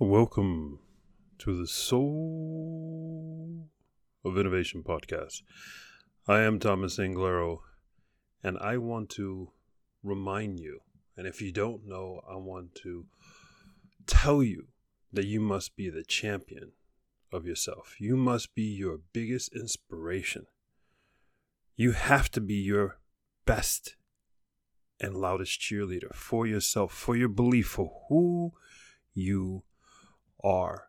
Welcome to the Soul of Innovation podcast. I am Thomas Anglero, and I want to remind you, and if you don't know, I want to tell you that you must be the champion of yourself. You must be your biggest inspiration. You have to be your best and loudest cheerleader for yourself, for your belief, for who you are.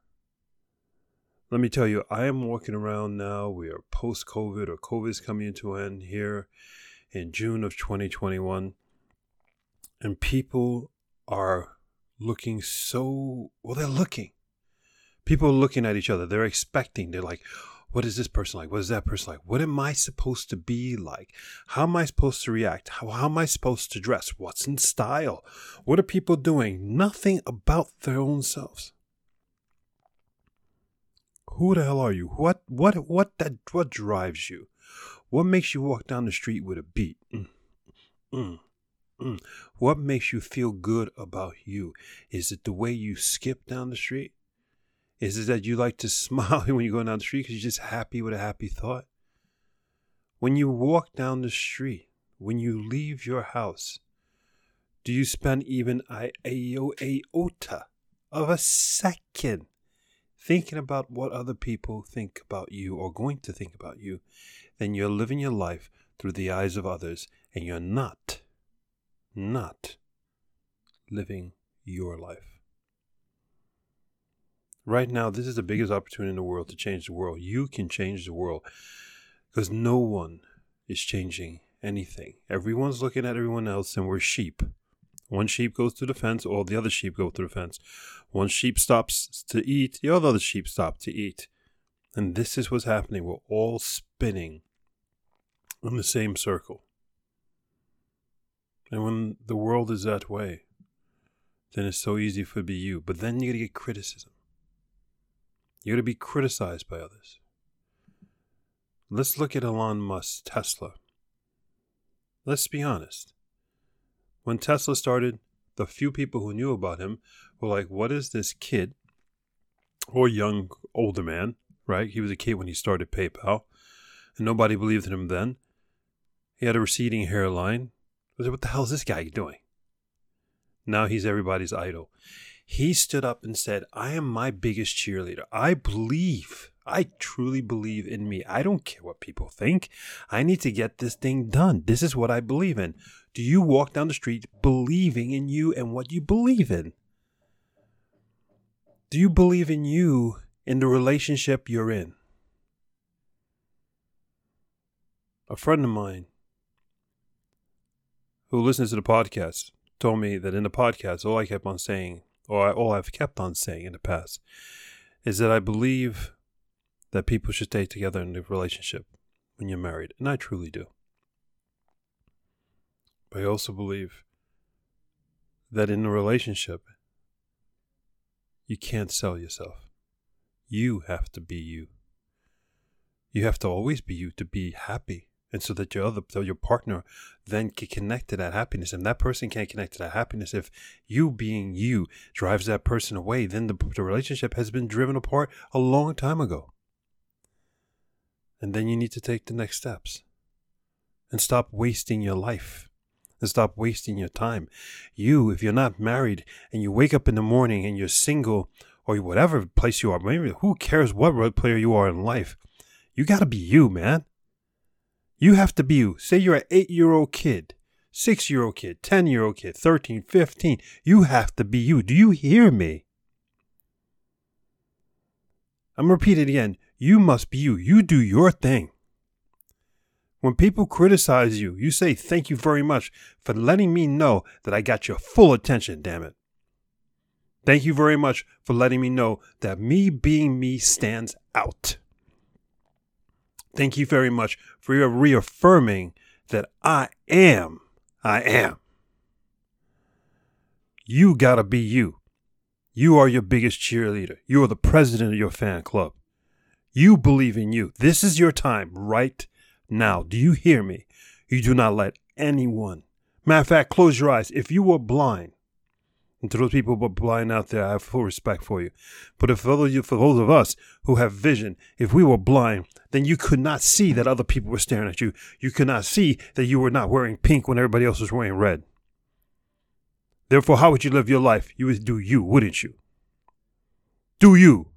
Let me tell you, I am walking around now. We are post COVID, or COVID is coming to an end here in June of 2021. And people are looking so well, they're looking. People are looking at each other. They're expecting. They're like, what is this person like? What is that person like? What am I supposed to be like? How am I supposed to react? How, how am I supposed to dress? What's in style? What are people doing? Nothing about their own selves. Who the hell are you? What what what that what drives you? What makes you walk down the street with a beat? Mm, mm, mm. What makes you feel good about you? Is it the way you skip down the street? Is it that you like to smile when you go down the street because you're just happy with a happy thought? When you walk down the street, when you leave your house, do you spend even a iota of a second thinking about what other people think about you or going to think about you, then you're living your life through the eyes of others and you're not, not living your life. Right now, this is the biggest opportunity in the world to change the world. You can change the world because no one is changing anything. Everyone's looking at everyone else and we're sheep. One sheep goes to the fence, all the other sheep go to the fence. One sheep stops to eat, the other sheep stop to eat. And this is what's happening. We're all spinning in the same circle. And when the world is that way, then it's so easy for be you. But then you gotta get criticism. You gotta be criticized by others. Let's look at Elon Musk, Tesla. Let's be honest. When Tesla started, the few people who knew about him were like, what is this kid or young older man, right? He was a kid when he started PayPal, and nobody believed in him then. He had a receding hairline. I said, what the hell is this guy doing? Now he's everybody's idol. He stood up and said, I am my biggest cheerleader. I believe, I truly believe in me. I don't care what people think. I need to get this thing done. This is what I believe in. Do you walk down the street believing in you and what you believe in? Do you believe in you in the relationship you're in? A friend of mine who listens to the podcast told me that in the podcast, all I kept on saying, or all I've kept on saying in the past, is that I believe that people should stay together in a relationship when you're married. And I truly do. But I also believe that in a relationship, you can't sell yourself. You have to be you. You have to always be you to be happy. And so that your other, so your partner then can connect to that happiness. And that person can't connect to that happiness. If you being you drives that person away, then the, the relationship has been driven apart a long time ago. And then you need to take the next steps and stop wasting your life and stop wasting your time. You, if you're not married and you wake up in the morning and you're single or whatever place you are, maybe who cares what role player you are in life? You got to be you, man. You have to be you. Say you're an eight year old kid, six year old kid, 10 year old kid, 13, 15. You have to be you. Do you hear me? I'm repeating again. You must be you. You do your thing. When people criticize you, you say, Thank you very much for letting me know that I got your full attention, damn it. Thank you very much for letting me know that me being me stands out. Thank you very much for your reaffirming that I am, I am. You gotta be you. You are your biggest cheerleader. You are the president of your fan club. You believe in you. This is your time right now. Do you hear me? You do not let anyone. Matter of fact, close your eyes. If you were blind, And to those people who are blind out there, I have full respect for you. But if for those, of us who have vision, if we were blind, then you could not see that other people were staring at you. You could not see that you were not wearing pink when everybody else was wearing red. Therefore, how would you live your life? You would do you, wouldn't you? Do you.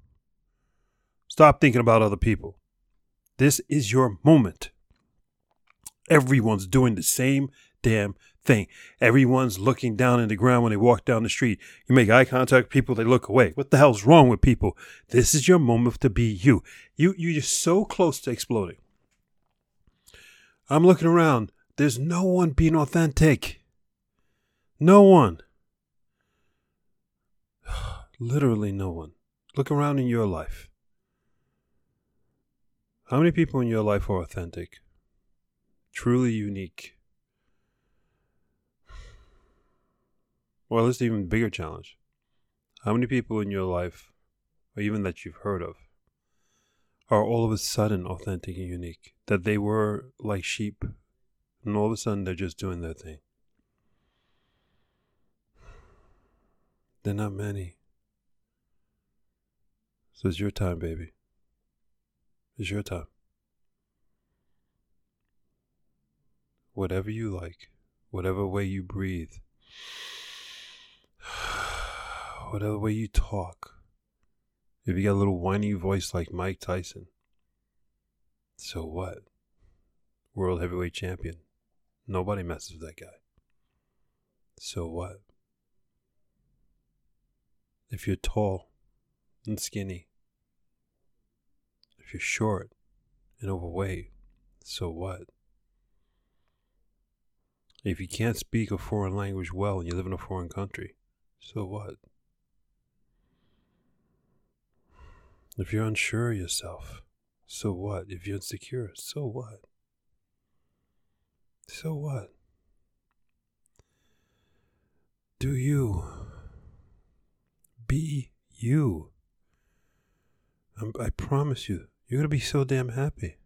Stop thinking about other people. This is your moment. Everyone's doing the same damn thing. Everyone's looking down in the ground when they walk down the street. You make eye contact people, they look away. What the hell's wrong with people? This is your moment to be you. You you're so close to exploding. I'm looking around. There's no one being authentic. No one. Literally no one. Look around in your life. How many people in your life are authentic? Truly unique? Well, it's even bigger challenge. How many people in your life, or even that you've heard of, are all of a sudden authentic and unique? That they were like sheep, and all of a sudden they're just doing their thing? They're not many. So it's your time, baby. It's your time. Whatever you like, whatever way you breathe, whatever way you talk. If you got a little whiny voice like Mike Tyson, so what? World heavyweight champion. Nobody messes with that guy. So what? If you're tall and skinny, you're short and overweight, so what? If you can't speak a foreign language well and you live in a foreign country, so what? If you're unsure of yourself, so what? If you're insecure, so what? So what? Do you be you? I'm, promise you, you're going to be so damn happy.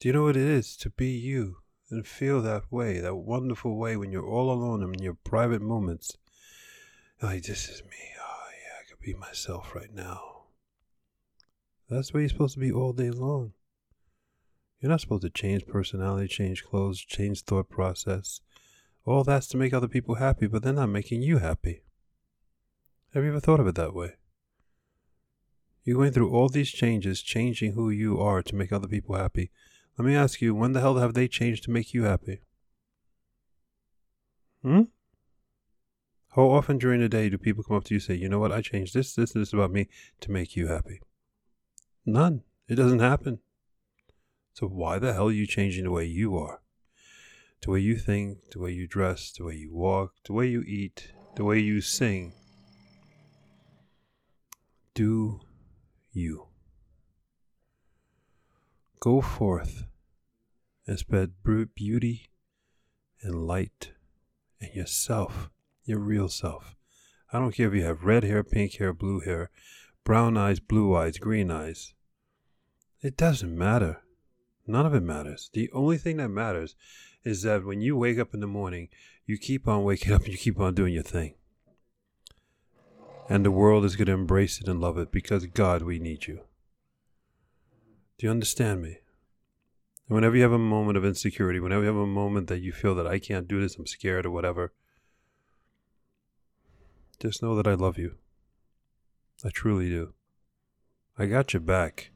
Do you know what it is to be you and feel that way, that wonderful way when you're all alone and in your private moments? Like, this is me. Oh, yeah, I could be myself right now. That's where you're supposed to be all day long. You're not supposed to change personality, change clothes, change thought process. All that's to make other people happy, but they're not making you happy. Have you ever thought of it that way? You're going through all these changes, changing who you are to make other people happy. Let me ask you, when the hell have they changed to make you happy? Hmm? How often during the day do people come up to you and say, you know what, I changed this, this, this about me to make you happy? None. It doesn't happen. So why the hell are you changing the way you are? The way you think, the way you dress, the way you walk, the way you eat, the way you sing. Do you. Go forth and spread beauty and light and yourself, your real self. I don't care if you have red hair, pink hair, blue hair, brown eyes, blue eyes, green eyes. It doesn't matter. None of it matters. The only thing that matters is that when you wake up in the morning, you keep on waking up and you keep on doing your thing. And the world is going to embrace it and love it because, God, we need you. Do you understand me? And whenever you have a moment of insecurity, whenever you have a moment that you feel that I can't do this, I'm scared or whatever, just know that I love you. I truly do. I got your back.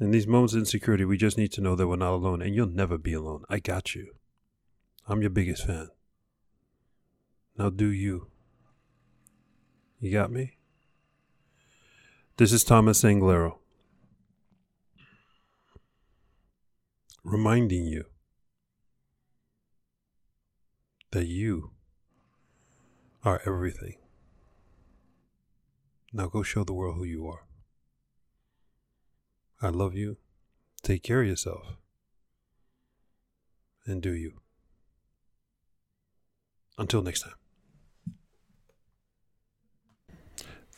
In these moments of insecurity, we just need to know that we're not alone, and you'll never be alone. I got you. I'm your biggest fan. Now do you. You got me? This is Thomas Anglero. Reminding you that you are everything. Now go show the world who you are. I love you. Take care of yourself. And do you. Until next time.